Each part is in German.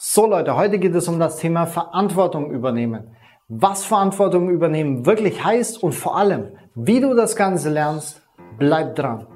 So Leute, heute geht es um das Thema Verantwortung übernehmen. Was Verantwortung übernehmen wirklich heißt und vor allem, wie du das Ganze lernst, bleib dran.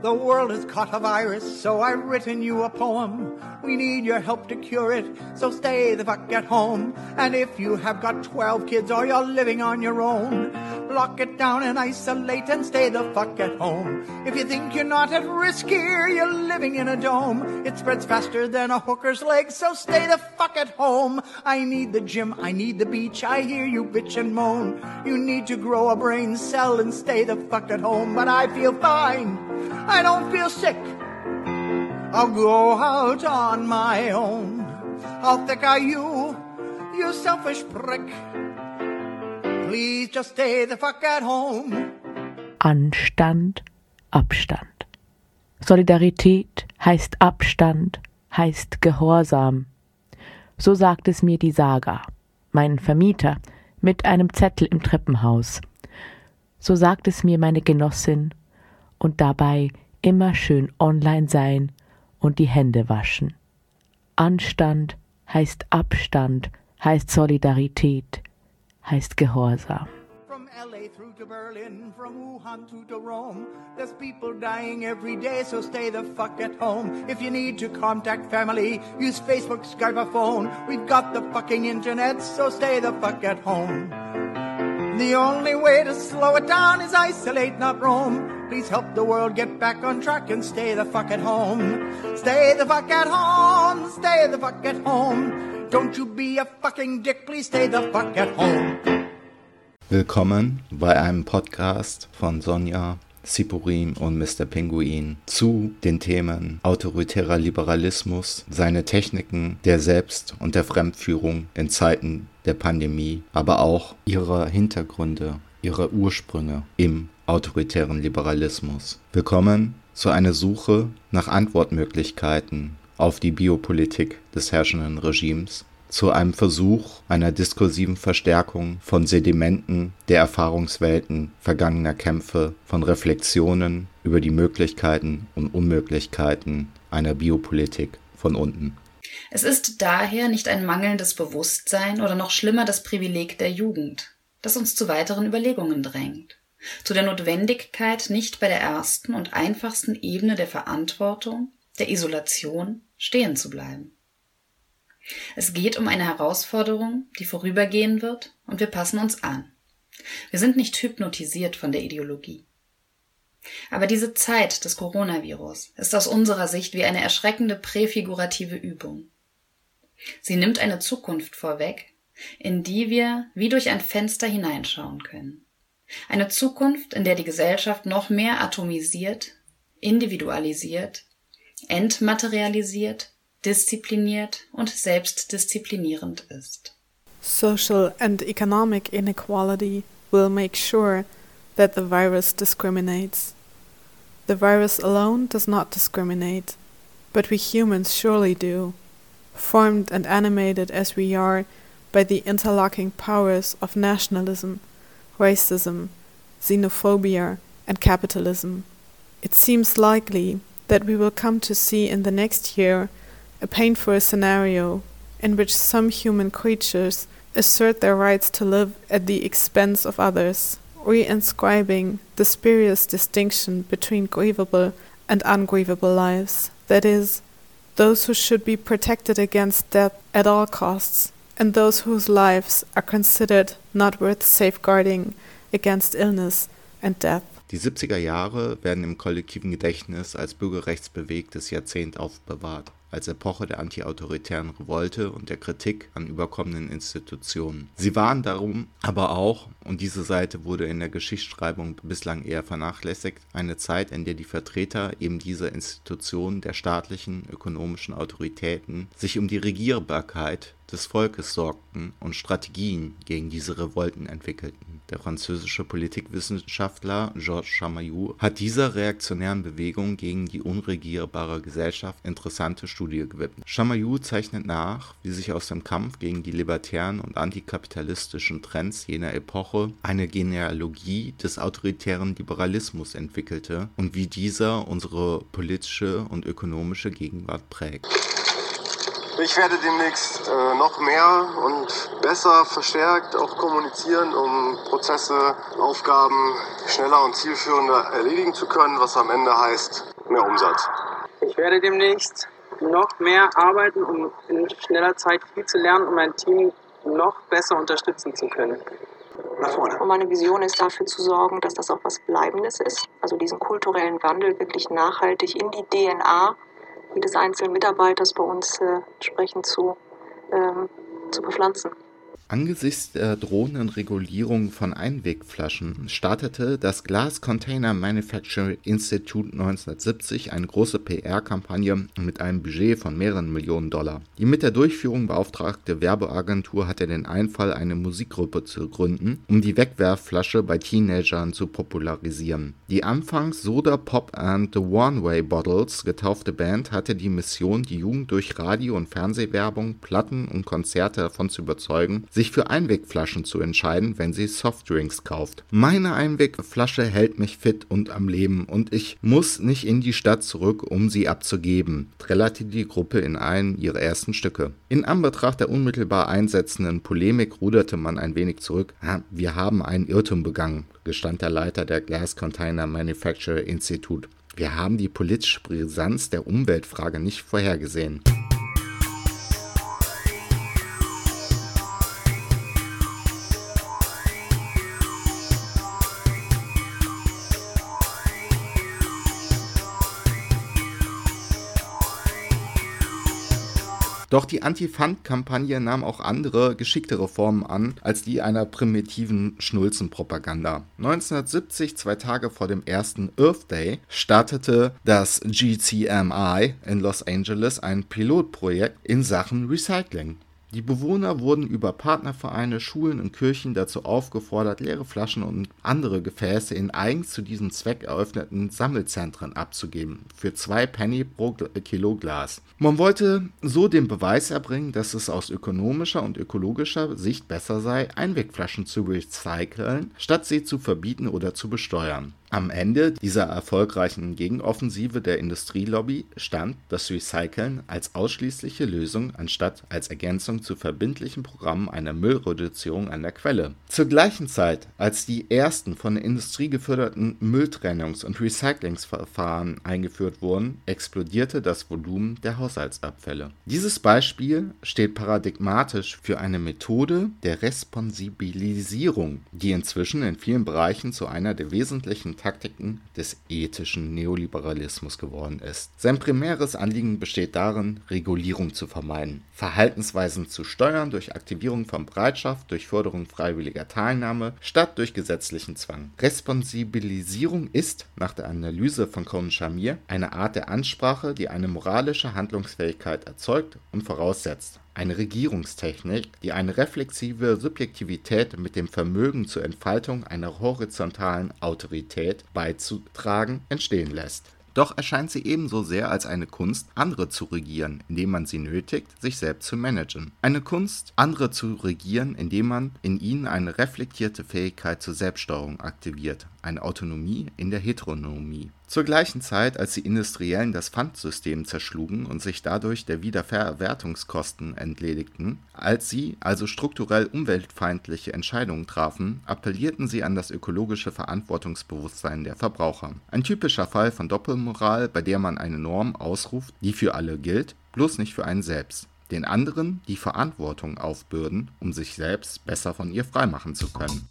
The world has caught a virus, so I've written you a poem. We need your help to cure it, so stay the fuck at home. And if you have got 12 kids or you're living on your own, lock it down and isolate and stay the fuck at home. If you think you're not at risk here, you're living in a dome. It spreads faster than a hooker's leg, so stay the fuck at home. I need the gym, I need the beach, I hear you bitch and moan. You need to grow a brain cell and stay the fuck at home, but I feel fine. I don't feel sick. I'll go out on my own. How thick are you, you selfish prick? Please just stay the fuck at home. Anstand, Abstand. Solidarität heißt Abstand, heißt Gehorsam. So sagt es mir die Saga, mein Vermieter, mit einem Zettel im Treppenhaus. So sagt es mir meine Genossin und dabei immer schön online sein und die Hände waschen. Anstand heißt Abstand, heißt Solidarität, heißt Gehorsam. LA through to Berlin, from Wuhan to, to Rome. There's people dying every day, so stay the fuck at home. If you need to contact family, use Facebook, Skype, or phone. We've got the fucking internet, so stay the fuck at home. The only way to slow it down is isolate, not roam. Please help the world get back on track and stay the fuck at home. Stay the fuck at home. Stay the fuck at home. Don't you be a fucking dick. Please stay the fuck at home. Willkommen bei einem Podcast von Sonja, Sipurim und Mr. Pinguin zu den Themen autoritärer Liberalismus, seine Techniken der Selbst- und der Fremdführung in Zeiten der Pandemie, aber auch ihre Hintergründe, ihre Ursprünge im autoritären Liberalismus. Willkommen zu einer Suche nach Antwortmöglichkeiten auf die Biopolitik des herrschenden Regimes zu einem Versuch einer diskursiven Verstärkung von Sedimenten der Erfahrungswelten vergangener Kämpfe, von Reflexionen über die Möglichkeiten und Unmöglichkeiten einer Biopolitik von unten. Es ist daher nicht ein mangelndes Bewusstsein oder noch schlimmer das Privileg der Jugend, das uns zu weiteren Überlegungen drängt, zu der Notwendigkeit, nicht bei der ersten und einfachsten Ebene der Verantwortung, der Isolation, stehen zu bleiben. Es geht um eine Herausforderung, die vorübergehen wird, und wir passen uns an. Wir sind nicht hypnotisiert von der Ideologie. Aber diese Zeit des Coronavirus ist aus unserer Sicht wie eine erschreckende präfigurative Übung. Sie nimmt eine Zukunft vorweg, in die wir wie durch ein Fenster hineinschauen können. Eine Zukunft, in der die Gesellschaft noch mehr atomisiert, individualisiert, entmaterialisiert diszipliniert und selbstdisziplinierend ist. Social and economic inequality will make sure that the virus discriminates. The virus alone does not discriminate, but we humans surely do, formed and animated as we are by the interlocking powers of nationalism, racism, xenophobia, and capitalism. It seems likely that we will come to see in the next year a painful scenario in which some human creatures assert their rights to live at the expense of others, reinscribing the spurious distinction between grievable and ungrievable lives. That is, those who should be protected against death at all costs, and those whose lives are considered not worth safeguarding against illness and death. Die 70er Jahre werden im kollektiven Gedächtnis als bürgerrechtsbewegtes Jahrzehnt aufbewahrt. als Epoche der antiautoritären Revolte und der Kritik an überkommenen Institutionen. Sie waren darum aber auch, und diese Seite wurde in der Geschichtsschreibung bislang eher vernachlässigt, eine Zeit, in der die Vertreter eben dieser Institutionen der staatlichen ökonomischen Autoritäten sich um die Regierbarkeit des Volkes sorgten und Strategien gegen diese Revolten entwickelten. der französische Politikwissenschaftler Georges Chamaillou, hat dieser reaktionären Bewegung gegen die unregierbare Gesellschaft interessante Studie gewidmet. Chamaillou zeichnet nach, wie sich aus dem Kampf gegen die libertären und antikapitalistischen Trends jener Epoche eine Genealogie des autoritären Liberalismus entwickelte und wie dieser unsere politische und ökonomische Gegenwart prägt. Ich werde demnächst äh, noch mehr und besser verstärkt auch kommunizieren, um Prozesse, Aufgaben schneller und zielführender erledigen zu können, was am Ende heißt mehr Umsatz. Ich werde demnächst noch mehr arbeiten, um in schneller Zeit viel zu lernen, um mein Team noch besser unterstützen zu können. Nach vorne. Und meine Vision ist dafür zu sorgen, dass das auch was Bleibendes ist, also diesen kulturellen Wandel wirklich nachhaltig in die DNA jedes einzelnen Mitarbeiters bei uns äh, entsprechend zu, ähm, zu bepflanzen. Angesichts der drohenden Regulierung von Einwegflaschen startete das Glass Container Manufacturing Institute 1970 eine große PR-Kampagne mit einem Budget von mehreren Millionen Dollar. Die mit der Durchführung beauftragte Werbeagentur hatte den Einfall, eine Musikgruppe zu gründen, um die Wegwerfflasche bei Teenagern zu popularisieren. Die anfangs Soda Pop and the One-Way Bottles getaufte Band hatte die Mission, die Jugend durch Radio- und Fernsehwerbung, Platten und Konzerte davon zu überzeugen, sich für Einwegflaschen zu entscheiden, wenn sie Softdrinks kauft. Meine Einwegflasche hält mich fit und am Leben und ich muss nicht in die Stadt zurück, um sie abzugeben, trällerte die Gruppe in einem ihrer ersten Stücke. In Anbetracht der unmittelbar einsetzenden Polemik ruderte man ein wenig zurück. Wir haben einen Irrtum begangen, gestand der Leiter der Glass Container Manufacturer Institute. Wir haben die politische Brisanz der Umweltfrage nicht vorhergesehen. Doch die Anti-Pfand-Kampagne nahm auch andere, geschicktere Formen an als die einer primitiven Schnulzenpropaganda. 1970, zwei Tage vor dem ersten Earth Day, startete das GCMI in Los Angeles ein Pilotprojekt in Sachen Recycling. Die Bewohner wurden über Partnervereine, Schulen und Kirchen dazu aufgefordert, leere Flaschen und andere Gefäße in eigens zu diesem Zweck eröffneten Sammelzentren abzugeben, für zwei Penny pro Kilo Glas. Man wollte so den Beweis erbringen, dass es aus ökonomischer und ökologischer Sicht besser sei, Einwegflaschen zu recyceln, statt sie zu verbieten oder zu besteuern. Am Ende dieser erfolgreichen Gegenoffensive der Industrielobby stand das Recyceln als ausschließliche Lösung anstatt als Ergänzung zu verbindlichen Programmen einer Müllreduzierung an der Quelle. Zur gleichen Zeit, als die ersten von der Industrie geförderten Mülltrennungs- und Recyclingsverfahren eingeführt wurden, explodierte das Volumen der Haushaltsabfälle. Dieses Beispiel steht paradigmatisch für eine Methode der Responsibilisierung, die inzwischen in vielen Bereichen zu einer der wesentlichen Taktiken des ethischen Neoliberalismus geworden ist. Sein primäres Anliegen besteht darin, Regulierung zu vermeiden, Verhaltensweisen zu steuern durch Aktivierung von Bereitschaft, durch Förderung freiwilliger Teilnahme, statt durch gesetzlichen Zwang. Responsibilisierung ist, nach der Analyse von Conan Shamir, eine Art der Ansprache, die eine moralische Handlungsfähigkeit erzeugt und voraussetzt eine Regierungstechnik, die eine reflexive Subjektivität mit dem Vermögen zur Entfaltung einer horizontalen Autorität beizutragen entstehen lässt. Doch erscheint sie ebenso sehr als eine Kunst, andere zu regieren, indem man sie nötigt, sich selbst zu managen. Eine Kunst, andere zu regieren, indem man in ihnen eine reflektierte Fähigkeit zur Selbststeuerung aktiviert, eine Autonomie in der Heteronomie. Zur gleichen Zeit, als die Industriellen das Pfandsystem zerschlugen und sich dadurch der Wiederverwertungskosten entledigten, als sie also strukturell umweltfeindliche Entscheidungen trafen, appellierten sie an das ökologische Verantwortungsbewusstsein der Verbraucher. Ein typischer Fall von Doppelmoral, bei der man eine Norm ausruft, die für alle gilt, bloß nicht für einen selbst den anderen die Verantwortung aufbürden, um sich selbst besser von ihr freimachen zu können.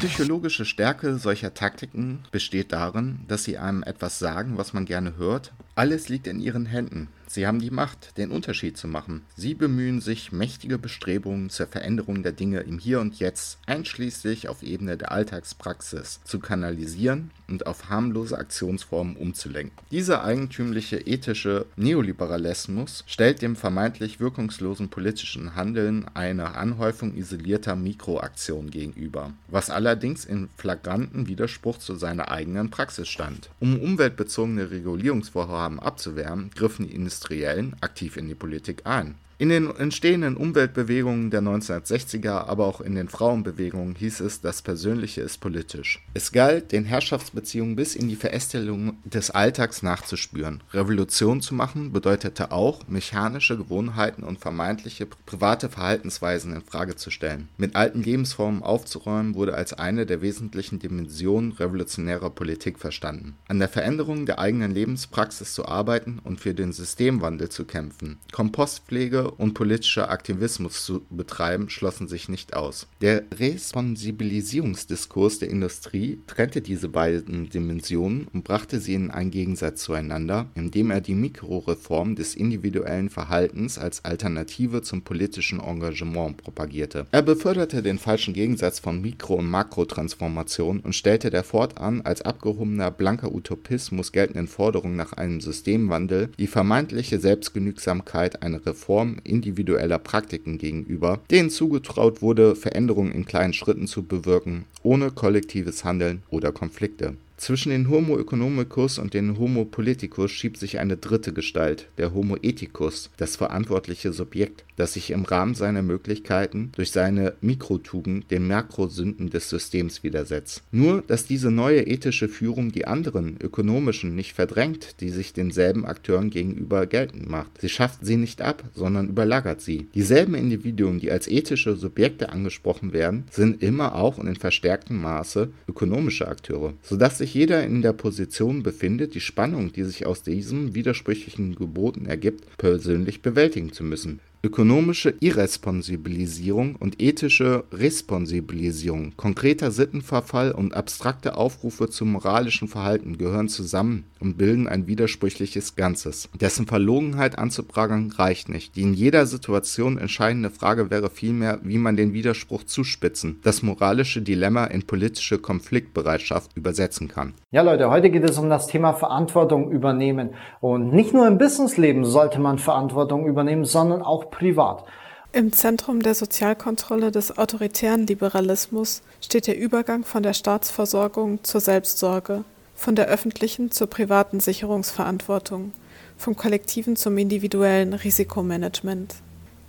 Psychologische Stärke solcher Taktiken besteht darin, dass sie einem etwas sagen, was man gerne hört. Alles liegt in ihren Händen. Sie haben die Macht, den Unterschied zu machen. Sie bemühen sich, mächtige Bestrebungen zur Veränderung der Dinge im Hier und Jetzt, einschließlich auf Ebene der Alltagspraxis, zu kanalisieren und auf harmlose Aktionsformen umzulenken. Dieser eigentümliche ethische Neoliberalismus stellt dem vermeintlich wirkungslosen politischen Handeln eine Anhäufung isolierter Mikroaktionen gegenüber, was allerdings in flagranten Widerspruch zu seiner eigenen Praxis stand. Um umweltbezogene Regulierungsvorhaben abzuwehren, griffen die Industriellen aktiv in die Politik ein. In den entstehenden Umweltbewegungen der 1960er, aber auch in den Frauenbewegungen hieß es, das Persönliche ist politisch. Es galt, den Herrschaftsbeziehungen bis in die Verästelung des Alltags nachzuspüren. Revolution zu machen bedeutete auch, mechanische Gewohnheiten und vermeintliche private Verhaltensweisen in Frage zu stellen. Mit alten Lebensformen aufzuräumen wurde als eine der wesentlichen Dimensionen revolutionärer Politik verstanden. An der Veränderung der eigenen Lebenspraxis zu arbeiten und für den Systemwandel zu kämpfen. Kompostpflege und politischer Aktivismus zu betreiben, schlossen sich nicht aus. Der Responsibilisierungsdiskurs der Industrie trennte diese beiden Dimensionen und brachte sie in einen Gegensatz zueinander, indem er die Mikroreform des individuellen Verhaltens als Alternative zum politischen Engagement propagierte. Er beförderte den falschen Gegensatz von Mikro- und Makrotransformation und stellte der fortan als abgehobener blanker Utopismus geltenden Forderung nach einem Systemwandel die vermeintliche Selbstgenügsamkeit einer Reform individueller Praktiken gegenüber, denen zugetraut wurde, Veränderungen in kleinen Schritten zu bewirken, ohne kollektives Handeln oder Konflikte. Zwischen den Homo economicus und den Homo politicus schiebt sich eine dritte Gestalt, der Homo ethicus, das verantwortliche Subjekt, das sich im Rahmen seiner Möglichkeiten durch seine Mikrotugend den Makrosünden des Systems widersetzt. Nur, dass diese neue ethische Führung die anderen ökonomischen nicht verdrängt, die sich denselben Akteuren gegenüber geltend macht. Sie schafft sie nicht ab, sondern überlagert sie. Dieselben Individuen, die als ethische Subjekte angesprochen werden, sind immer auch und in verstärktem Maße ökonomische Akteure, sodass sich sich jeder in der Position befindet, die Spannung, die sich aus diesen widersprüchlichen Geboten ergibt, persönlich bewältigen zu müssen ökonomische Irresponsibilisierung und ethische Responsibilisierung, konkreter Sittenverfall und abstrakte Aufrufe zum moralischen Verhalten gehören zusammen und bilden ein widersprüchliches Ganzes. Dessen Verlogenheit anzuprangern reicht nicht. Die in jeder Situation entscheidende Frage wäre vielmehr, wie man den Widerspruch zuspitzen, das moralische Dilemma in politische Konfliktbereitschaft übersetzen kann. Ja Leute, heute geht es um das Thema Verantwortung übernehmen. Und nicht nur im Businessleben sollte man Verantwortung übernehmen, sondern auch privat. Im Zentrum der Sozialkontrolle des autoritären Liberalismus steht der Übergang von der Staatsversorgung zur Selbstsorge, von der öffentlichen zur privaten Sicherungsverantwortung, vom kollektiven zum individuellen Risikomanagement.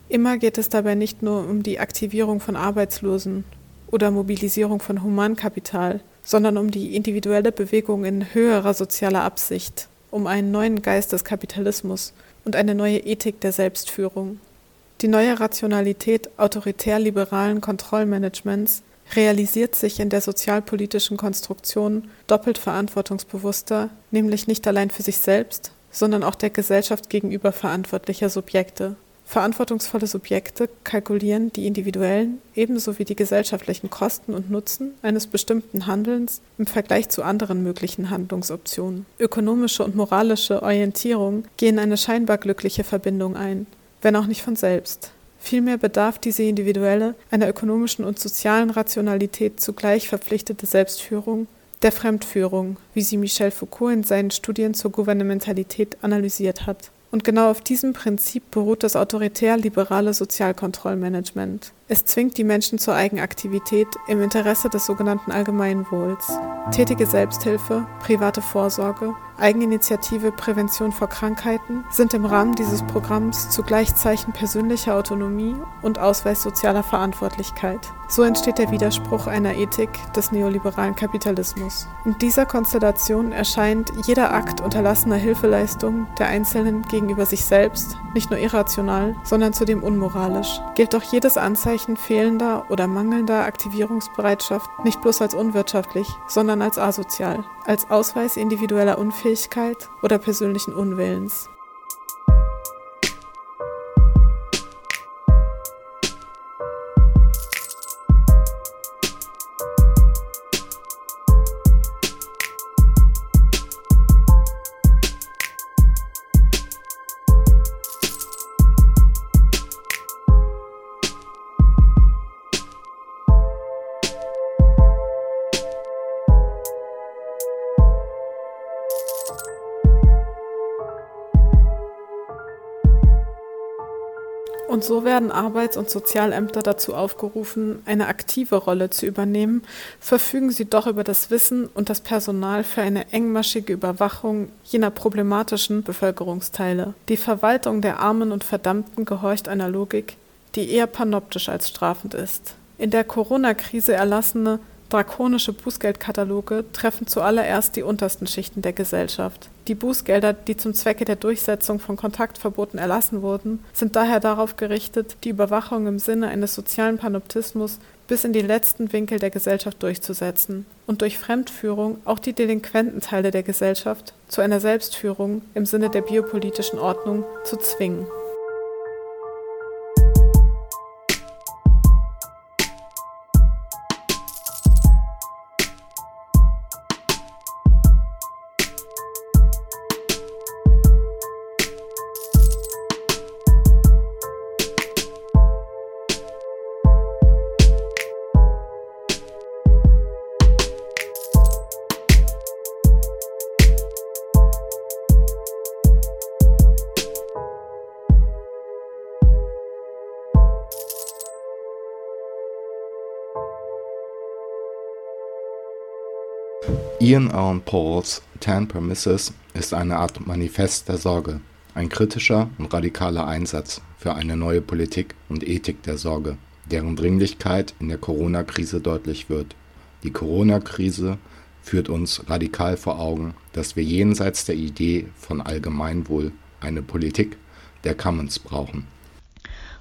Immer geht es dabei nicht nur um die Aktivierung von Arbeitslosen oder Mobilisierung von Humankapital, sondern um die individuelle Bewegung in höherer sozialer Absicht, um einen neuen Geist des Kapitalismus und eine neue Ethik der Selbstführung. Die neue Rationalität autoritär-liberalen Kontrollmanagements realisiert sich in der sozialpolitischen Konstruktion doppelt verantwortungsbewusster, nämlich nicht allein für sich selbst, sondern auch der Gesellschaft gegenüber verantwortlicher Subjekte. Verantwortungsvolle Subjekte kalkulieren die individuellen ebenso wie die gesellschaftlichen Kosten und Nutzen eines bestimmten Handelns im Vergleich zu anderen möglichen Handlungsoptionen. Ökonomische und moralische Orientierung gehen eine scheinbar glückliche Verbindung ein wenn auch nicht von selbst. Vielmehr bedarf diese individuelle, einer ökonomischen und sozialen Rationalität zugleich verpflichtete Selbstführung der Fremdführung, wie sie Michel Foucault in seinen Studien zur Gouvernementalität analysiert hat. Und genau auf diesem Prinzip beruht das autoritär-liberale Sozialkontrollmanagement. Es zwingt die Menschen zur Eigenaktivität im Interesse des sogenannten Allgemeinwohls. Tätige Selbsthilfe, private Vorsorge, Eigeninitiative, Prävention vor Krankheiten sind im Rahmen dieses Programms zugleich Zeichen persönlicher Autonomie und Ausweis sozialer Verantwortlichkeit. So entsteht der Widerspruch einer Ethik des neoliberalen Kapitalismus. In dieser Konstellation erscheint jeder Akt unterlassener Hilfeleistung der Einzelnen gegenüber sich selbst nicht nur irrational, sondern zudem unmoralisch. Gilt doch jedes Anzeichen Anzeichen fehlender oder mangelnder Aktivierungsbereitschaft nicht bloß als unwirtschaftlich, sondern als asozial, als Ausweis individueller Unfähigkeit oder persönlichen Unwillens. Und so werden Arbeits- und Sozialämter dazu aufgerufen, eine aktive Rolle zu übernehmen, verfügen sie doch über das Wissen und das Personal für eine engmaschige Überwachung jener problematischen Bevölkerungsteile. Die Verwaltung der Armen und Verdammten gehorcht einer Logik, die eher panoptisch als strafend ist. In der Corona-Krise erlassene Drakonische Bußgeldkataloge treffen zuallererst die untersten Schichten der Gesellschaft. Die Bußgelder, die zum Zwecke der Durchsetzung von Kontaktverboten erlassen wurden, sind daher darauf gerichtet, die Überwachung im Sinne eines sozialen Panoptismus bis in die letzten Winkel der Gesellschaft durchzusetzen und durch Fremdführung auch die delinquenten Teile der Gesellschaft zu einer Selbstführung im Sinne der biopolitischen Ordnung zu zwingen. Ian Allan Pauls Ten Premises ist eine Art Manifest der Sorge, ein kritischer und radikaler Einsatz für eine neue Politik und Ethik der Sorge, deren Dringlichkeit in der Corona-Krise deutlich wird. Die Corona-Krise führt uns radikal vor Augen, dass wir jenseits der Idee von Allgemeinwohl eine Politik der Commons brauchen.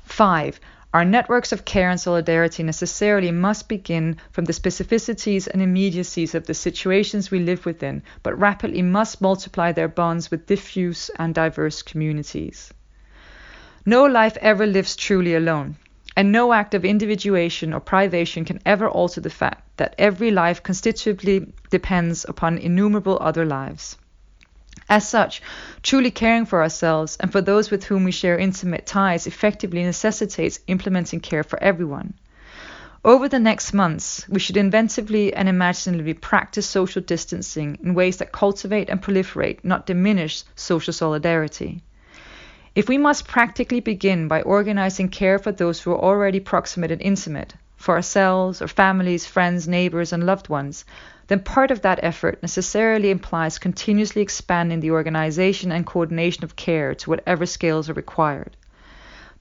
5. Our networks of care and solidarity necessarily must begin from the specificities and immediacies of the situations we live within, but rapidly must multiply their bonds with diffuse and diverse communities. No life ever lives truly alone, and no act of individuation or privation can ever alter the fact that every life constitutively depends upon innumerable other lives. As such, truly caring for ourselves and for those with whom we share intimate ties effectively necessitates implementing care for everyone. Over the next months, we should inventively and imaginatively practice social distancing in ways that cultivate and proliferate, not diminish, social solidarity. If we must practically begin by organizing care for those who are already proximate and intimate, for ourselves, our families, friends, neighbors, and loved ones, then part of that effort necessarily implies continuously expanding the organization and coordination of care to whatever scales are required.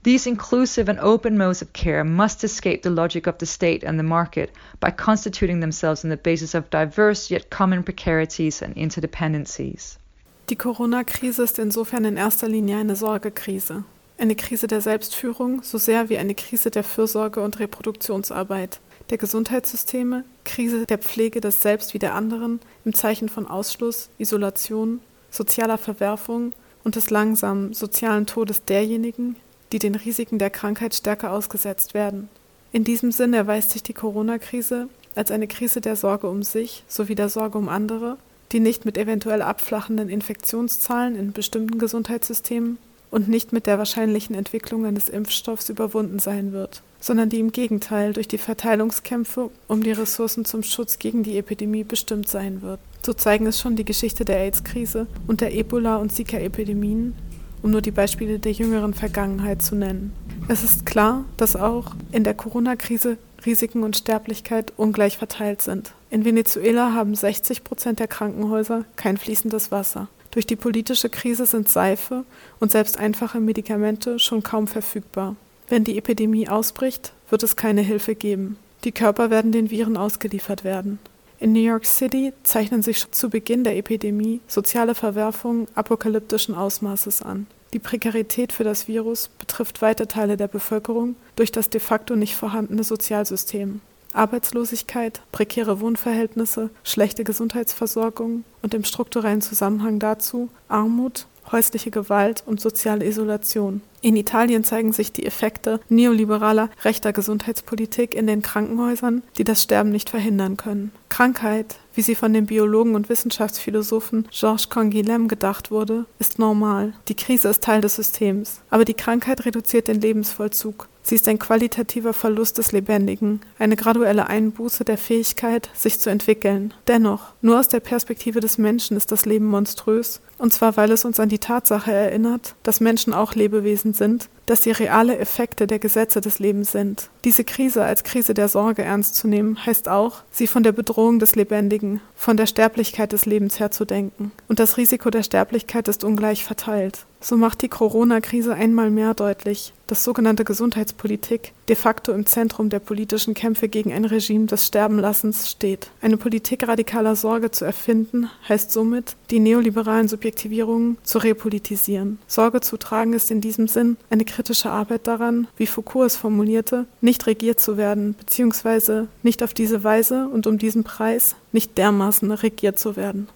These inclusive and open modes of care must escape the logic of the state and the market by constituting themselves on the basis of diverse yet common precarities and interdependencies. Die Corona-Krise ist insofern in erster Linie eine Sorgekrise. Eine Krise der Selbstführung, so sehr wie eine Krise der Fürsorge und Reproduktionsarbeit der Gesundheitssysteme, Krise der Pflege des Selbst wie der anderen im Zeichen von Ausschluss, Isolation, sozialer Verwerfung und des langsamen sozialen Todes derjenigen, die den Risiken der Krankheit stärker ausgesetzt werden. In diesem Sinn erweist sich die Corona-Krise als eine Krise der Sorge um sich sowie der Sorge um andere, die nicht mit eventuell abflachenden Infektionszahlen in bestimmten Gesundheitssystemen und nicht mit der wahrscheinlichen Entwicklung eines Impfstoffs überwunden sein wird sondern die im Gegenteil durch die Verteilungskämpfe um die Ressourcen zum Schutz gegen die Epidemie bestimmt sein wird. So zeigen es schon die Geschichte der AIDS-Krise und der Ebola- und Zika-Epidemien, um nur die Beispiele der jüngeren Vergangenheit zu nennen. Es ist klar, dass auch in der Corona-Krise Risiken und Sterblichkeit ungleich verteilt sind. In Venezuela haben 60 Prozent der Krankenhäuser kein fließendes Wasser. Durch die politische Krise sind Seife und selbst einfache Medikamente schon kaum verfügbar. Wenn die Epidemie ausbricht, wird es keine Hilfe geben. Die Körper werden den Viren ausgeliefert werden. In New York City zeichnen sich zu Beginn der Epidemie soziale Verwerfungen apokalyptischen Ausmaßes an. Die Prekarität für das Virus betrifft weite Teile der Bevölkerung durch das de facto nicht vorhandene Sozialsystem. Arbeitslosigkeit, prekäre Wohnverhältnisse, schlechte Gesundheitsversorgung und im strukturellen Zusammenhang dazu Armut, häusliche Gewalt und soziale Isolation. In Italien zeigen sich die Effekte neoliberaler rechter Gesundheitspolitik in den Krankenhäusern, die das Sterben nicht verhindern können. Krankheit, wie sie von dem Biologen und Wissenschaftsphilosophen Georges Canguilhem gedacht wurde, ist normal. Die Krise ist Teil des Systems. Aber die Krankheit reduziert den Lebensvollzug Sie ist ein qualitativer Verlust des Lebendigen, eine graduelle Einbuße der Fähigkeit, sich zu entwickeln. Dennoch, nur aus der Perspektive des Menschen ist das Leben monströs, und zwar weil es uns an die Tatsache erinnert, dass Menschen auch Lebewesen sind, dass sie reale Effekte der Gesetze des Lebens sind. Diese Krise als Krise der Sorge ernst zu nehmen, heißt auch, sie von der Bedrohung des Lebendigen, von der Sterblichkeit des Lebens her zu denken. Und das Risiko der Sterblichkeit ist ungleich verteilt. So macht die Corona-Krise einmal mehr deutlich, dass sogenannte Gesundheitspolitik de facto im Zentrum der politischen Kämpfe gegen ein Regime des Sterbenlassens steht. Eine Politik radikaler Sorge zu erfinden, heißt somit, die neoliberalen Subjektivierungen zu repolitisieren. Sorge zu tragen ist in diesem Sinn eine kritische Arbeit daran, wie Foucault es formulierte, nicht regiert zu werden, beziehungsweise nicht auf diese Weise und um diesen Preis nicht dermaßen regiert zu werden.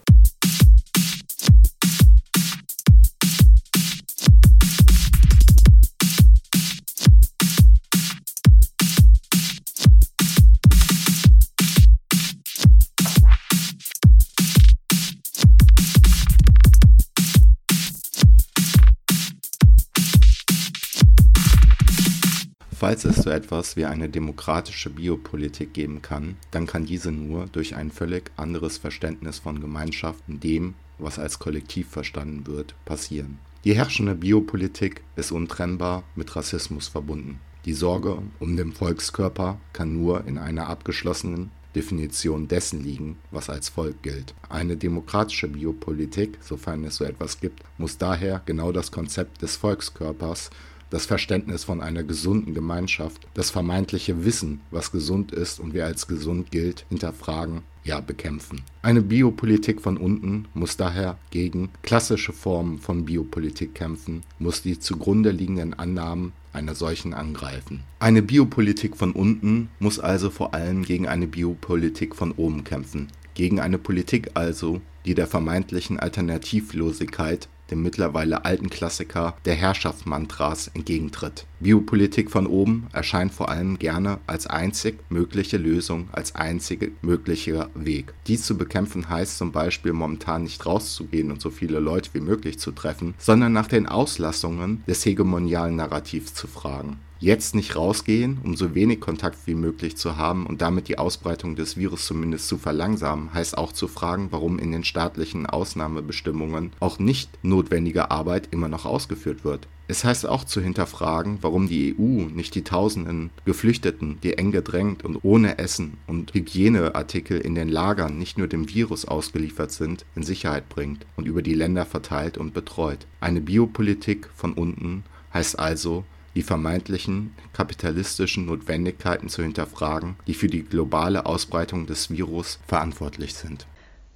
Falls es so etwas wie eine demokratische Biopolitik geben kann, dann kann diese nur durch ein völlig anderes Verständnis von Gemeinschaften, dem, was als Kollektiv verstanden wird, passieren. Die herrschende Biopolitik ist untrennbar mit Rassismus verbunden. Die Sorge um den Volkskörper kann nur in einer abgeschlossenen Definition dessen liegen, was als Volk gilt. Eine demokratische Biopolitik, sofern es so etwas gibt, muss daher genau das Konzept des Volkskörpers das Verständnis von einer gesunden Gemeinschaft, das vermeintliche Wissen, was gesund ist und wer als gesund gilt, hinterfragen, ja bekämpfen. Eine Biopolitik von unten muss daher gegen klassische Formen von Biopolitik kämpfen, muss die zugrunde liegenden Annahmen einer solchen angreifen. Eine Biopolitik von unten muss also vor allem gegen eine Biopolitik von oben kämpfen, gegen eine Politik also, die der vermeintlichen Alternativlosigkeit dem mittlerweile alten Klassiker der Herrschaftsmantras entgegentritt. Biopolitik von oben erscheint vor allem gerne als einzig mögliche Lösung, als einzig möglicher Weg. Dies zu bekämpfen heißt zum Beispiel momentan nicht rauszugehen und so viele Leute wie möglich zu treffen, sondern nach den Auslassungen des hegemonialen Narrativs zu fragen jetzt nicht rausgehen, um so wenig Kontakt wie möglich zu haben und damit die Ausbreitung des Virus zumindest zu verlangsamen, heißt auch zu fragen, warum in den staatlichen Ausnahmebestimmungen auch nicht notwendige Arbeit immer noch ausgeführt wird. Es heißt auch zu hinterfragen, warum die EU nicht die tausenden Geflüchteten, die eng gedrängt und ohne Essen und Hygieneartikel in den Lagern nicht nur dem Virus ausgeliefert sind, in Sicherheit bringt und über die Länder verteilt und betreut. Eine Biopolitik von unten heißt also, die vermeintlichen kapitalistischen Notwendigkeiten zu hinterfragen, die für die globale Ausbreitung des Virus verantwortlich sind.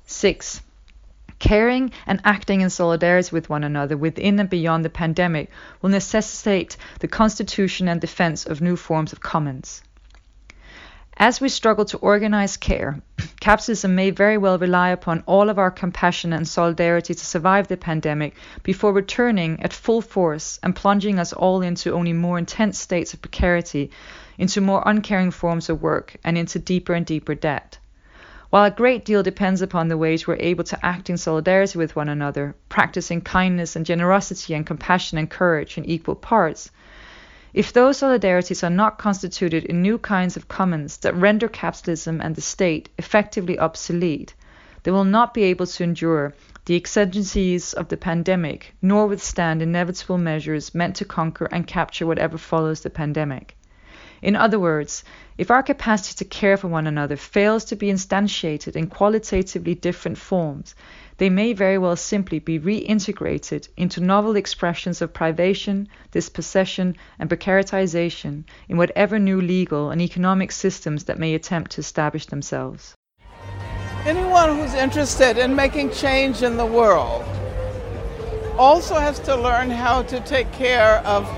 6. Caring and acting in solidarity with one another within and beyond the pandemic will necessitate the constitution and defense of new forms of commons. As we struggle to organize care, capitalism may very well rely upon all of our compassion and solidarity to survive the pandemic before returning at full force and plunging us all into only more intense states of precarity, into more uncaring forms of work, and into deeper and deeper debt. While a great deal depends upon the ways we're able to act in solidarity with one another, practicing kindness and generosity and compassion and courage in equal parts, if those solidarities are not constituted in new kinds of commons that render capitalism and the state effectively obsolete, they will not be able to endure the exigencies of the pandemic, nor withstand inevitable measures meant to conquer and capture whatever follows the pandemic. In other words, if our capacity to care for one another fails to be instantiated in qualitatively different forms, they may very well simply be reintegrated into novel expressions of privation, dispossession, and precaritization in whatever new legal and economic systems that may attempt to establish themselves. Anyone who's interested in making change in the world also has to learn how to take care of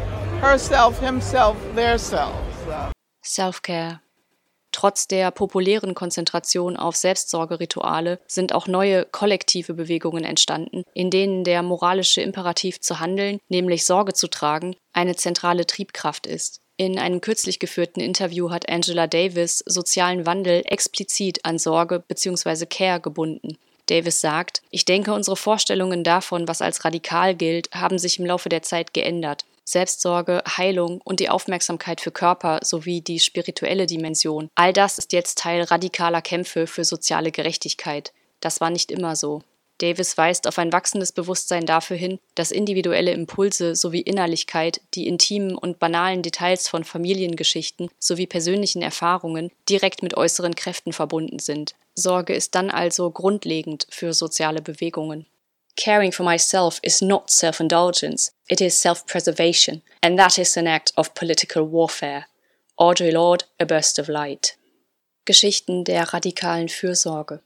herself, himself, their selves. Self-care Trotz der populären Konzentration auf Selbstsorgerituale sind auch neue kollektive Bewegungen entstanden, in denen der moralische Imperativ zu handeln, nämlich Sorge zu tragen, eine zentrale Triebkraft ist. In einem kürzlich geführten Interview hat Angela Davis sozialen Wandel explizit an Sorge bzw. Care gebunden. Davis sagt, ich denke, unsere Vorstellungen davon, was als radikal gilt, haben sich im Laufe der Zeit geändert. Selbstsorge, Heilung und die Aufmerksamkeit für Körper sowie die spirituelle Dimension. All das ist jetzt Teil radikaler Kämpfe für soziale Gerechtigkeit. Das war nicht immer so. Davis weist auf ein wachsendes Bewusstsein dafür hin, dass individuelle Impulse sowie Innerlichkeit die intimen und banalen Details von Familiengeschichten sowie persönlichen Erfahrungen direkt mit äußeren Kräften verbunden sind. Sorge ist dann also grundlegend für soziale Bewegungen. Caring for myself is not self-indulgence, it is self-preservation, and that is an act of political warfare. Audre Lorde, A Burst of Light. Geschichten der radikalen Fürsorge.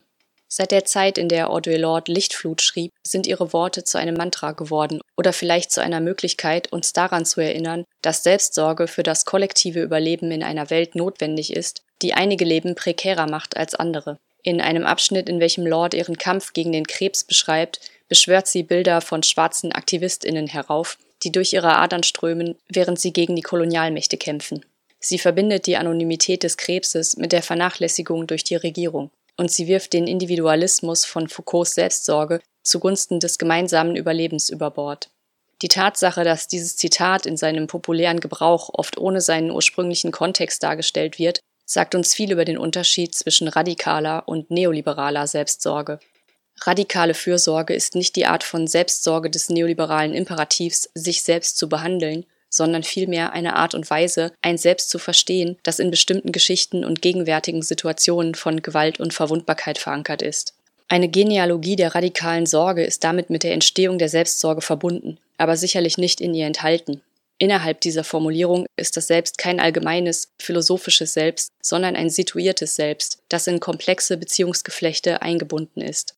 Seit der Zeit, in der Audre Lorde Lichtflut schrieb, sind ihre Worte zu einem Mantra geworden oder vielleicht zu einer Möglichkeit, uns daran zu erinnern, dass Selbstsorge für das kollektive Überleben in einer Welt notwendig ist, die einige Leben prekärer macht als andere. In einem Abschnitt, in welchem Lorde ihren Kampf gegen den Krebs beschreibt, beschwört sie Bilder von schwarzen AktivistInnen herauf, die durch ihre Adern strömen, während sie gegen die Kolonialmächte kämpfen. Sie verbindet die Anonymität des Krebses mit der Vernachlässigung durch die Regierung und sie wirft den Individualismus von Foucaults Selbstsorge zugunsten des gemeinsamen Überlebens über Bord. Die Tatsache, dass dieses Zitat in seinem populären Gebrauch oft ohne seinen ursprünglichen Kontext dargestellt wird, sagt uns viel über den Unterschied zwischen radikaler und neoliberaler Selbstsorge. Radikale Fürsorge ist nicht die Art von Selbstsorge des neoliberalen Imperativs, sich selbst zu behandeln, sondern vielmehr eine Art und Weise, ein Selbst zu verstehen, das in bestimmten Geschichten und gegenwärtigen Situationen von Gewalt und Verwundbarkeit verankert ist. Eine Genealogie der radikalen Sorge ist damit mit der Entstehung der Selbstsorge verbunden, aber sicherlich nicht in ihr enthalten. Innerhalb dieser Formulierung ist das Selbst kein allgemeines, philosophisches Selbst, sondern ein situiertes Selbst, das in komplexe Beziehungsgeflechte eingebunden ist.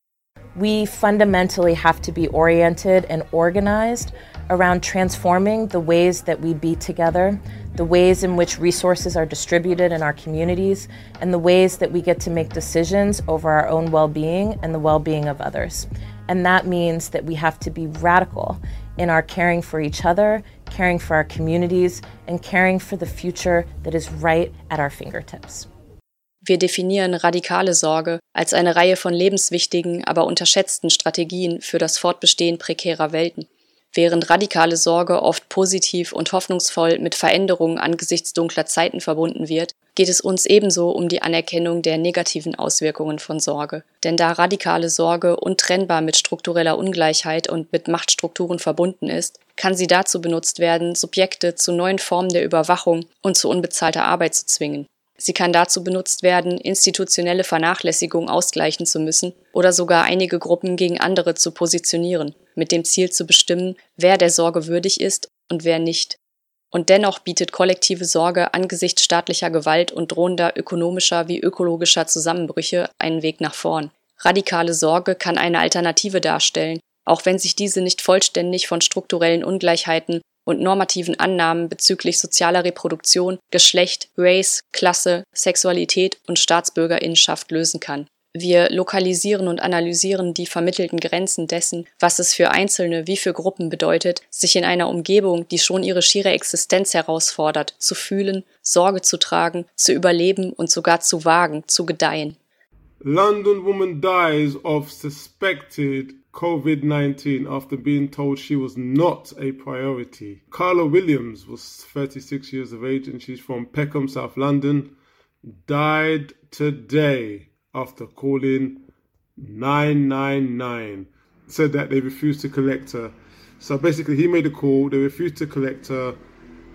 We fundamentally have to be oriented and organized around transforming the ways that we be together, the ways in which resources are distributed in our communities, and the ways that we get to make decisions over our own well being and the well being of others. And that means that we have to be radical in our caring for each other, caring for our communities, and caring for the future that is right at our fingertips. Wir definieren radikale Sorge als eine Reihe von lebenswichtigen, aber unterschätzten Strategien für das Fortbestehen prekärer Welten. Während radikale Sorge oft positiv und hoffnungsvoll mit Veränderungen angesichts dunkler Zeiten verbunden wird, geht es uns ebenso um die Anerkennung der negativen Auswirkungen von Sorge. Denn da radikale Sorge untrennbar mit struktureller Ungleichheit und mit Machtstrukturen verbunden ist, kann sie dazu benutzt werden, Subjekte zu neuen Formen der Überwachung und zu unbezahlter Arbeit zu zwingen. Sie kann dazu benutzt werden, institutionelle Vernachlässigung ausgleichen zu müssen oder sogar einige Gruppen gegen andere zu positionieren, mit dem Ziel zu bestimmen, wer der Sorge würdig ist und wer nicht. Und dennoch bietet kollektive Sorge angesichts staatlicher Gewalt und drohender ökonomischer wie ökologischer Zusammenbrüche einen Weg nach vorn. Radikale Sorge kann eine Alternative darstellen, auch wenn sich diese nicht vollständig von strukturellen Ungleichheiten und normativen Annahmen bezüglich sozialer Reproduktion, Geschlecht, Race, Klasse, Sexualität und Staatsbürgerinnenschaft lösen kann. Wir lokalisieren und analysieren die vermittelten Grenzen dessen, was es für Einzelne wie für Gruppen bedeutet, sich in einer Umgebung, die schon ihre schiere Existenz herausfordert, zu fühlen, Sorge zu tragen, zu überleben und sogar zu wagen, zu gedeihen. London woman dies of suspected COVID 19 after being told she was not a priority. Carla Williams was 36 years of age and she's from Peckham, South London. Died today after calling 999. Said that they refused to collect her. So basically, he made a call, they refused to collect her.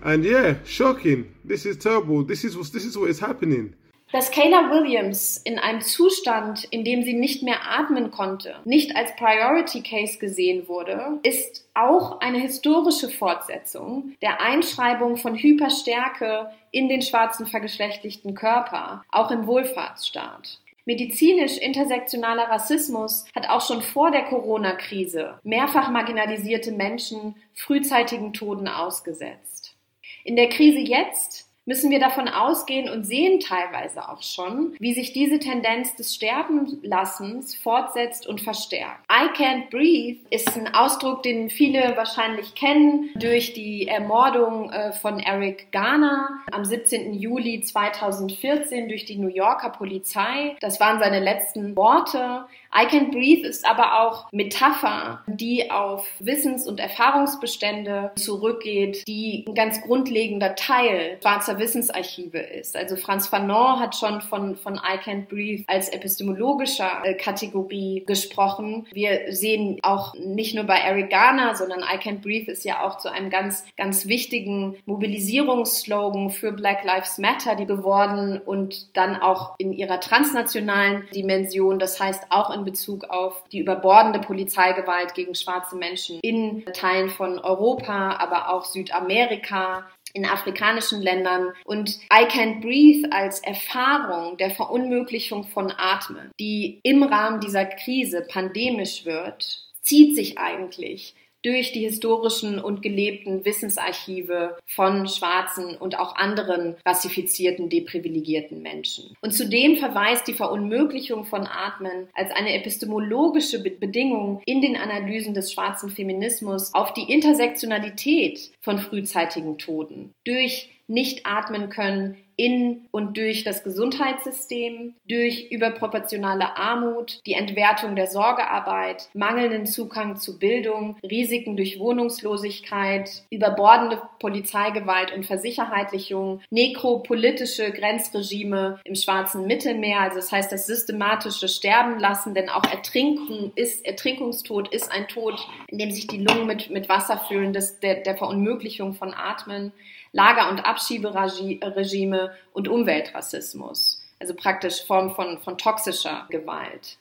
And yeah, shocking. This is terrible. This is, this is what is happening. Dass Kayla Williams in einem Zustand, in dem sie nicht mehr atmen konnte, nicht als Priority Case gesehen wurde, ist auch eine historische Fortsetzung der Einschreibung von Hyperstärke in den schwarzen vergeschlechtlichten Körper, auch im Wohlfahrtsstaat. Medizinisch intersektionaler Rassismus hat auch schon vor der Corona-Krise mehrfach marginalisierte Menschen frühzeitigen Toden ausgesetzt. In der Krise jetzt müssen wir davon ausgehen und sehen teilweise auch schon, wie sich diese Tendenz des Sterbenlassens fortsetzt und verstärkt. I can't breathe ist ein Ausdruck, den viele wahrscheinlich kennen durch die Ermordung äh, von Eric Garner am 17. Juli 2014 durch die New Yorker Polizei. Das waren seine letzten Worte. I Can't Breathe ist aber auch Metapher, die auf Wissens- und Erfahrungsbestände zurückgeht, die ein ganz grundlegender Teil schwarzer Wissensarchive ist. Also Franz Fanon hat schon von, von I Can't Breathe als epistemologischer äh, Kategorie gesprochen. Wir sehen auch nicht nur bei Eric Garner, sondern I Can't Breathe ist ja auch zu einem ganz, ganz wichtigen Mobilisierungsslogan für Black Lives Matter geworden und dann auch in ihrer transnationalen Dimension. Das heißt auch in Bezug auf die überbordende Polizeigewalt gegen schwarze Menschen in Teilen von Europa, aber auch Südamerika, in afrikanischen Ländern. Und I Can't Breathe als Erfahrung der Verunmöglichung von Atmen, die im Rahmen dieser Krise pandemisch wird, zieht sich eigentlich durch die historischen und gelebten Wissensarchive von schwarzen und auch anderen rassifizierten, deprivilegierten Menschen. Und zudem verweist die Verunmöglichung von Atmen als eine epistemologische Bedingung in den Analysen des schwarzen Feminismus auf die Intersektionalität von frühzeitigen Toten durch nicht atmen können in und durch das Gesundheitssystem, durch überproportionale Armut, die Entwertung der Sorgearbeit, mangelnden Zugang zu Bildung, Risiken durch Wohnungslosigkeit, überbordende Polizeigewalt und Versicherheitlichung, nekropolitische Grenzregime im schwarzen Mittelmeer, also das heißt das systematische Sterben lassen, denn auch Ertrinken ist, Ertrinkungstod ist ein Tod, in dem sich die Lungen mit, mit Wasser füllen, das, der, der Verunmöglichung von Atmen. Lager- und Abschieberegime und Umweltrassismus, also praktisch Form von, von toxischer Gewalt.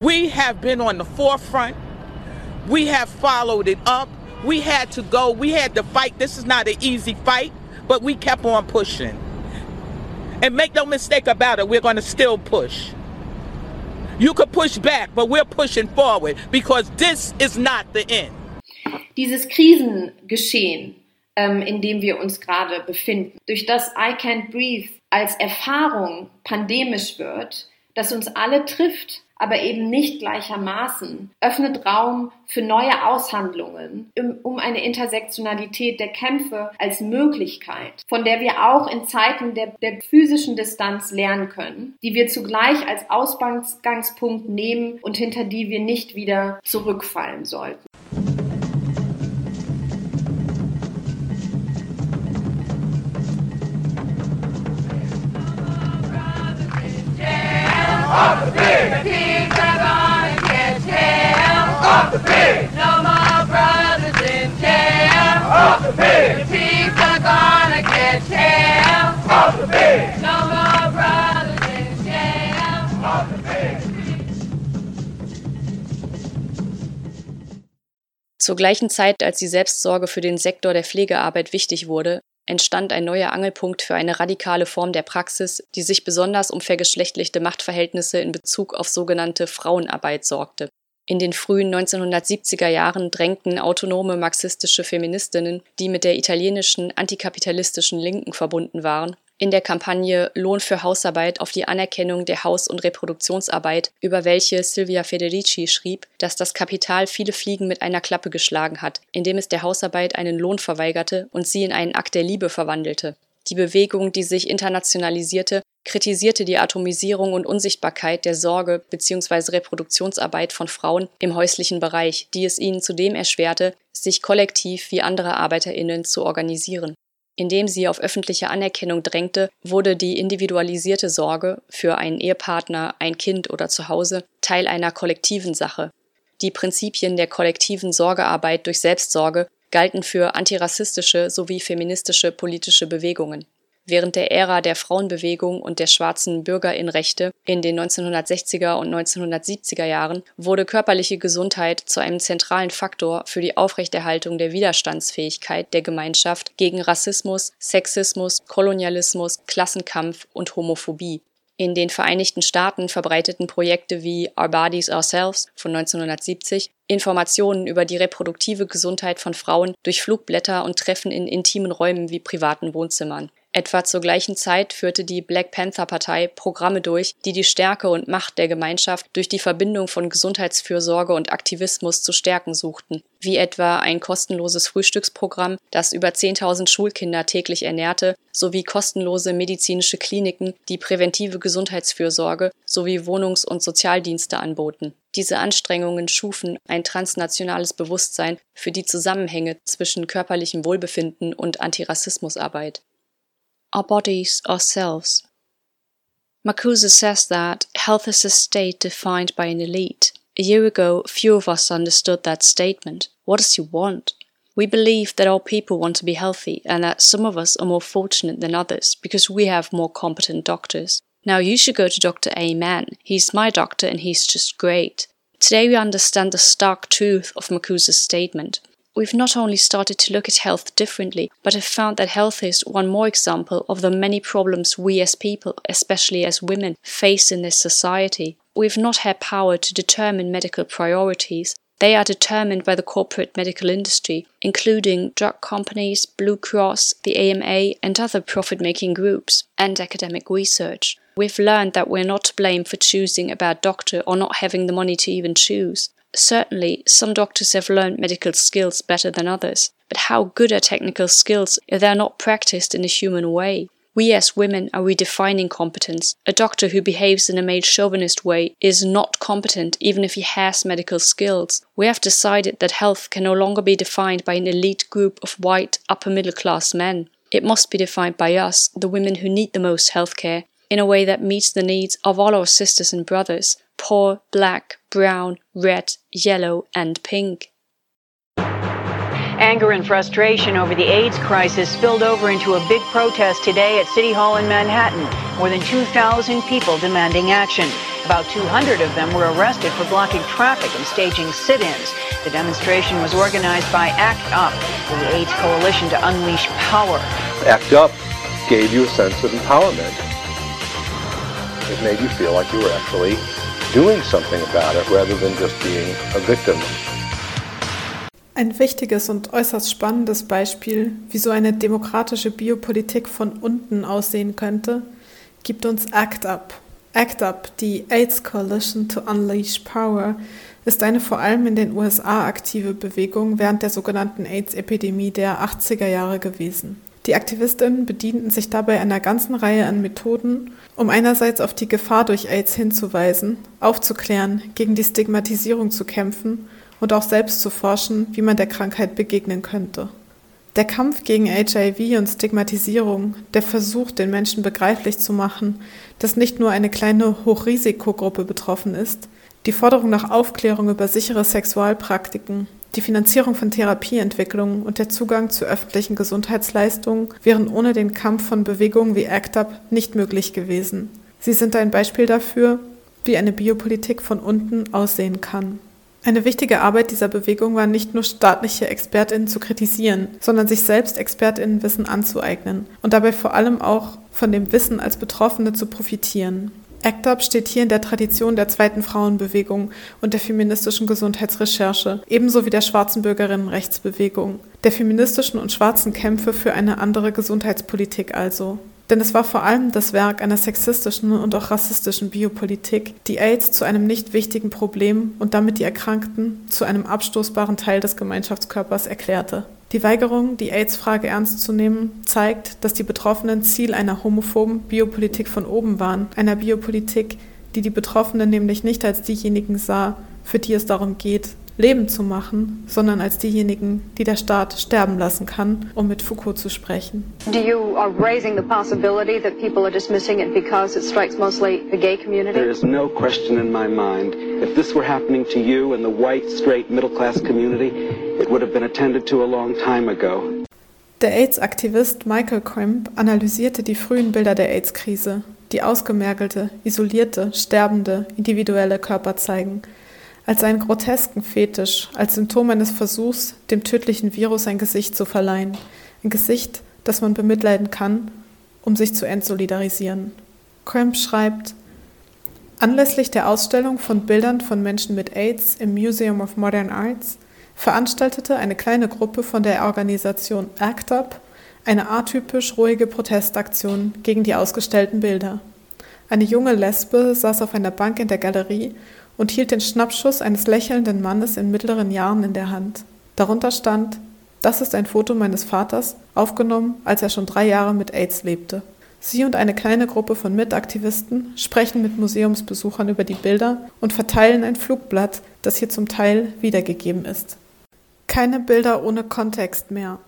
We have been on the forefront. We have followed it up. We had to go. We had to fight. This is not an easy fight, but we kept on pushing. And make no mistake about it, we're going to still push. You could push back, but we're pushing forward because this is not the end. Dieses Krisengeschehen ähm, in dem wir uns gerade befinden. Durch das I Can't Breathe als Erfahrung pandemisch wird, das uns alle trifft, aber eben nicht gleichermaßen, öffnet Raum für neue Aushandlungen um eine Intersektionalität der Kämpfe als Möglichkeit, von der wir auch in Zeiten der, der physischen Distanz lernen können, die wir zugleich als Ausgangspunkt nehmen und hinter die wir nicht wieder zurückfallen sollten. Zur gleichen Zeit, als die Selbstsorge für den Sektor der Pflegearbeit wichtig wurde, entstand ein neuer Angelpunkt für eine radikale Form der Praxis, die sich besonders um vergeschlechtlichte Machtverhältnisse in Bezug auf sogenannte Frauenarbeit sorgte. In den frühen 1970er Jahren drängten autonome marxistische Feministinnen, die mit der italienischen antikapitalistischen Linken verbunden waren, in der Kampagne Lohn für Hausarbeit auf die Anerkennung der Haus- und Reproduktionsarbeit, über welche Silvia Federici schrieb, dass das Kapital viele Fliegen mit einer Klappe geschlagen hat, indem es der Hausarbeit einen Lohn verweigerte und sie in einen Akt der Liebe verwandelte. Die Bewegung, die sich internationalisierte, kritisierte die Atomisierung und Unsichtbarkeit der Sorge bzw. Reproduktionsarbeit von Frauen im häuslichen Bereich, die es ihnen zudem erschwerte, sich kollektiv wie andere Arbeiterinnen zu organisieren. Indem sie auf öffentliche Anerkennung drängte, wurde die individualisierte Sorge für einen Ehepartner, ein Kind oder zu Hause Teil einer kollektiven Sache. Die Prinzipien der kollektiven Sorgearbeit durch Selbstsorge galten für antirassistische sowie feministische politische Bewegungen während der Ära der Frauenbewegung und der schwarzen Bürgerinnenrechte in den 1960er und 1970er Jahren wurde körperliche Gesundheit zu einem zentralen Faktor für die Aufrechterhaltung der Widerstandsfähigkeit der Gemeinschaft gegen Rassismus, Sexismus, Kolonialismus, Klassenkampf und Homophobie. In den Vereinigten Staaten verbreiteten Projekte wie Our Bodies Ourselves von 1970 Informationen über die reproduktive Gesundheit von Frauen durch Flugblätter und Treffen in intimen Räumen wie privaten Wohnzimmern. Etwa zur gleichen Zeit führte die Black Panther Partei Programme durch, die die Stärke und Macht der Gemeinschaft durch die Verbindung von Gesundheitsfürsorge und Aktivismus zu stärken suchten, wie etwa ein kostenloses Frühstücksprogramm, das über 10.000 Schulkinder täglich ernährte, sowie kostenlose medizinische Kliniken, die präventive Gesundheitsfürsorge sowie Wohnungs- und Sozialdienste anboten. Diese Anstrengungen schufen ein transnationales Bewusstsein für die Zusammenhänge zwischen körperlichem Wohlbefinden und Antirassismusarbeit. Our bodies ourselves. Marcuse says that health is a state defined by an elite. A year ago, few of us understood that statement. What does he want? We believe that all people want to be healthy and that some of us are more fortunate than others because we have more competent doctors. Now you should go to Dr. A. He's my doctor and he's just great. Today we understand the stark truth of Makusa's statement. We've not only started to look at health differently, but have found that health is one more example of the many problems we as people, especially as women, face in this society. We've not had power to determine medical priorities. They are determined by the corporate medical industry, including drug companies, Blue Cross, the AMA, and other profit making groups, and academic research. We've learned that we're not to blame for choosing a bad doctor or not having the money to even choose. Certainly, some doctors have learned medical skills better than others, but how good are technical skills if they are not practiced in a human way? We as women are redefining competence. A doctor who behaves in a male chauvinist way is not competent even if he has medical skills. We have decided that health can no longer be defined by an elite group of white, upper middle class men. It must be defined by us, the women who need the most healthcare, in a way that meets the needs of all our sisters and brothers, poor, black, brown, red, yellow, and pink. Anger and frustration over the AIDS crisis spilled over into a big protest today at City Hall in Manhattan. More than 2,000 people demanding action. About 200 of them were arrested for blocking traffic and staging sit-ins. The demonstration was organized by ACT UP, the AIDS Coalition to Unleash Power. ACT UP gave you a sense of empowerment. It made you feel like you were actually doing something about it rather than just being a victim. Ein wichtiges und äußerst spannendes Beispiel, wie so eine demokratische Biopolitik von unten aussehen könnte, gibt uns ACT UP. ACT UP, die AIDS Coalition to Unleash Power, ist eine vor allem in den USA aktive Bewegung während der sogenannten AIDS-Epidemie der 80er Jahre gewesen. Die Aktivistinnen bedienten sich dabei einer ganzen Reihe an Methoden, um einerseits auf die Gefahr durch AIDS hinzuweisen, aufzuklären, gegen die Stigmatisierung zu kämpfen und auch selbst zu forschen, wie man der Krankheit begegnen könnte. Der Kampf gegen HIV und Stigmatisierung, der Versuch, den Menschen begreiflich zu machen, dass nicht nur eine kleine Hochrisikogruppe betroffen ist, die Forderung nach Aufklärung über sichere Sexualpraktiken, die Finanzierung von Therapieentwicklungen und der Zugang zu öffentlichen Gesundheitsleistungen wären ohne den Kampf von Bewegungen wie ACT UP nicht möglich gewesen. Sie sind ein Beispiel dafür, wie eine Biopolitik von unten aussehen kann. Eine wichtige Arbeit dieser Bewegung war nicht nur staatliche Expertinnen zu kritisieren, sondern sich selbst Expertinnenwissen anzueignen und dabei vor allem auch von dem Wissen als Betroffene zu profitieren. ACT UP steht hier in der Tradition der zweiten Frauenbewegung und der feministischen Gesundheitsrecherche, ebenso wie der schwarzen Bürgerinnenrechtsbewegung, der feministischen und schwarzen Kämpfe für eine andere Gesundheitspolitik also. Denn es war vor allem das Werk einer sexistischen und auch rassistischen Biopolitik, die AIDS zu einem nicht wichtigen Problem und damit die Erkrankten zu einem abstoßbaren Teil des Gemeinschaftskörpers erklärte. Die Weigerung, die AIDS-Frage ernst zu nehmen, zeigt, dass die Betroffenen Ziel einer homophoben Biopolitik von oben waren, einer Biopolitik, die die Betroffenen nämlich nicht als diejenigen sah, für die es darum geht, Leben zu machen, sondern als diejenigen, die der Staat sterben lassen kann, um mit Foucault zu sprechen. Do you are raising the possibility that people are dismissing it because it strikes mostly the gay community? There is no question in my mind. If this were happening to you in the white, straight, middle class community, it would have been attended to a long time ago. Der AIDS-Aktivist Michael Crimp analysierte die frühen Bilder der AIDS-Krise, die ausgemergelte, isolierte, sterbende, individuelle Körper zeigen – als einen grotesken Fetisch, als Symptom eines Versuchs, dem tödlichen Virus ein Gesicht zu verleihen. Ein Gesicht, das man bemitleiden kann, um sich zu entsolidarisieren. Cramp schreibt, Anlässlich der Ausstellung von Bildern von Menschen mit AIDS im Museum of Modern Arts veranstaltete eine kleine Gruppe von der Organisation ACT UP Eine atypisch ruhige Protestaktion gegen die ausgestellten Bilder. Eine junge Lesbe saß auf einer Bank in der Galerie und hielt den Schnappschuss eines lächelnden Mannes in mittleren Jahren in der Hand. Darunter stand, das ist ein Foto meines Vaters, aufgenommen, als er schon drei Jahre mit AIDS lebte. Sie und eine kleine Gruppe von Mitaktivisten sprechen mit Museumsbesuchern über die Bilder und verteilen ein Flugblatt, das hier zum Teil wiedergegeben ist. Keine Bilder ohne Kontext mehr.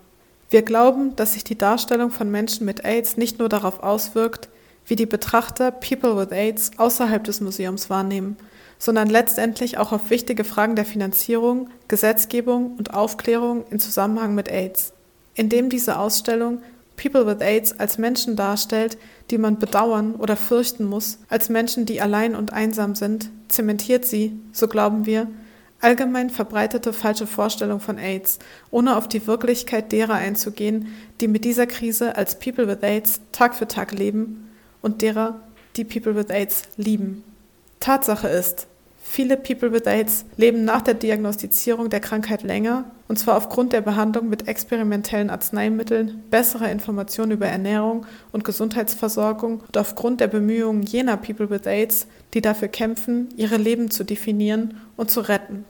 Wir glauben, dass sich die Darstellung von Menschen mit AIDS nicht nur darauf auswirkt, wie die Betrachter People with AIDS außerhalb des Museums wahrnehmen, sondern letztendlich auch auf wichtige Fragen der Finanzierung, Gesetzgebung und Aufklärung in Zusammenhang mit AIDS. Indem diese Ausstellung People with AIDS als Menschen darstellt, die man bedauern oder fürchten muss, als Menschen, die allein und einsam sind, zementiert sie, so glauben wir, allgemein verbreitete falsche Vorstellung von AIDS, ohne auf die Wirklichkeit derer einzugehen, die mit dieser Krise als People with AIDS Tag für Tag leben und derer, die People with AIDS lieben. Tatsache ist, viele People with AIDS leben nach der Diagnostizierung der Krankheit länger, und zwar aufgrund der Behandlung mit experimentellen Arzneimitteln, besserer Informationen über Ernährung und Gesundheitsversorgung und aufgrund der Bemühungen jener People with AIDS, die dafür kämpfen, ihre Leben zu definieren und zu retten.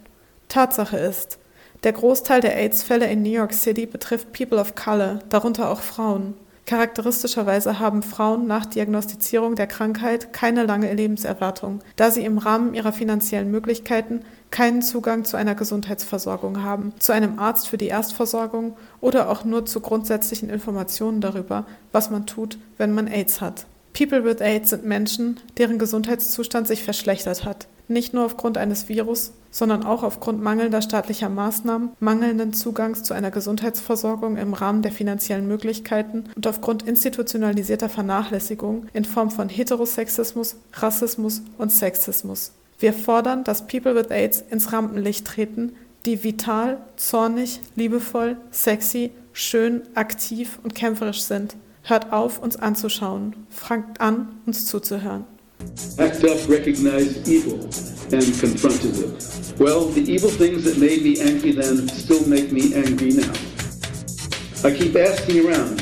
Tatsache ist, der Großteil der AIDS-Fälle in New York City betrifft People of Color, darunter auch Frauen. Charakteristischerweise haben Frauen nach Diagnostizierung der Krankheit keine lange Lebenserwartung, da sie im Rahmen ihrer finanziellen Möglichkeiten keinen Zugang zu einer Gesundheitsversorgung haben, zu einem Arzt für die Erstversorgung oder auch nur zu grundsätzlichen Informationen darüber, was man tut, wenn man AIDS hat. People with AIDS sind Menschen, deren Gesundheitszustand sich verschlechtert hat nicht nur aufgrund eines Virus, sondern auch aufgrund mangelnder staatlicher Maßnahmen, mangelnden Zugangs zu einer Gesundheitsversorgung im Rahmen der finanziellen Möglichkeiten und aufgrund institutionalisierter Vernachlässigung in Form von Heterosexismus, Rassismus und Sexismus. Wir fordern, dass People with AIDS ins Rampenlicht treten, die vital, zornig, liebevoll, sexy, schön, aktiv und kämpferisch sind. Hört auf, uns anzuschauen. Fangt an, uns zuzuhören. Act up, recognized evil, and confronted it. Well, the evil things that made me angry then still make me angry now. I keep asking around,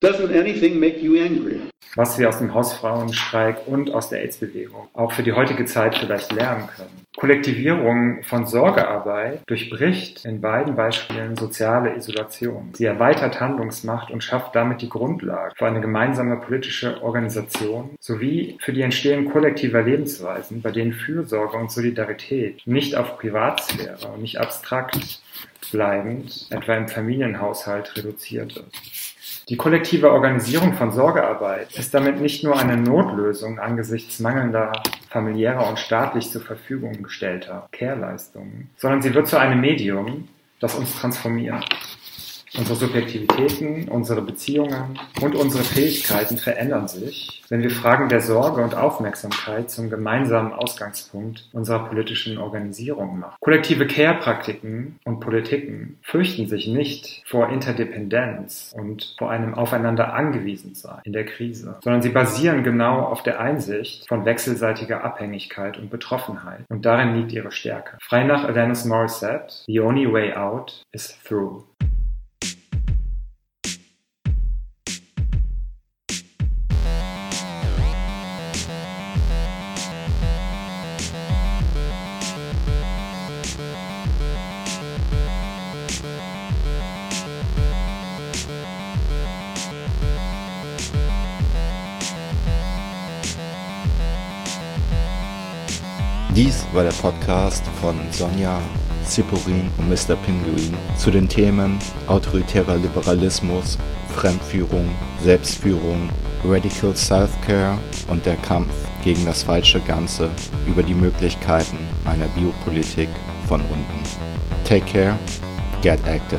doesn't anything make you angry? Was wir aus dem Hausfrauenstreik und aus der AIDS-Bewegung auch für die heutige Zeit vielleicht lernen können. Kollektivierung von Sorgearbeit durchbricht in beiden Beispielen soziale Isolation. Sie erweitert Handlungsmacht und schafft damit die Grundlage für eine gemeinsame politische Organisation sowie für die Entstehung kollektiver Lebensweisen, bei denen Fürsorge und Solidarität nicht auf Privatsphäre und nicht abstrakt bleibend, etwa im Familienhaushalt, reduziert wird. Die kollektive Organisierung von Sorgearbeit ist damit nicht nur eine Notlösung angesichts mangelnder familiärer und staatlich zur Verfügung gestellter Care-Leistungen, sondern sie wird zu einem Medium, das uns transformiert. Unsere Subjektivitäten, unsere Beziehungen und unsere Fähigkeiten verändern sich, wenn wir Fragen der Sorge und Aufmerksamkeit zum gemeinsamen Ausgangspunkt unserer politischen Organisierung machen. Kollektive Care-Praktiken und Politiken fürchten sich nicht vor Interdependenz und vor einem Aufeinander angewiesen sein in der Krise, sondern sie basieren genau auf der Einsicht von wechselseitiger Abhängigkeit und Betroffenheit. Und darin liegt ihre Stärke. Frei nach Alanis Morissette, The only way out is through. War der Podcast von Sonja, Ziporin und Mr. Pinguin zu den Themen autoritärer Liberalismus, Fremdführung, Selbstführung, Radical Self-Care und der Kampf gegen das falsche Ganze über die Möglichkeiten einer Biopolitik von unten. Take care, get active.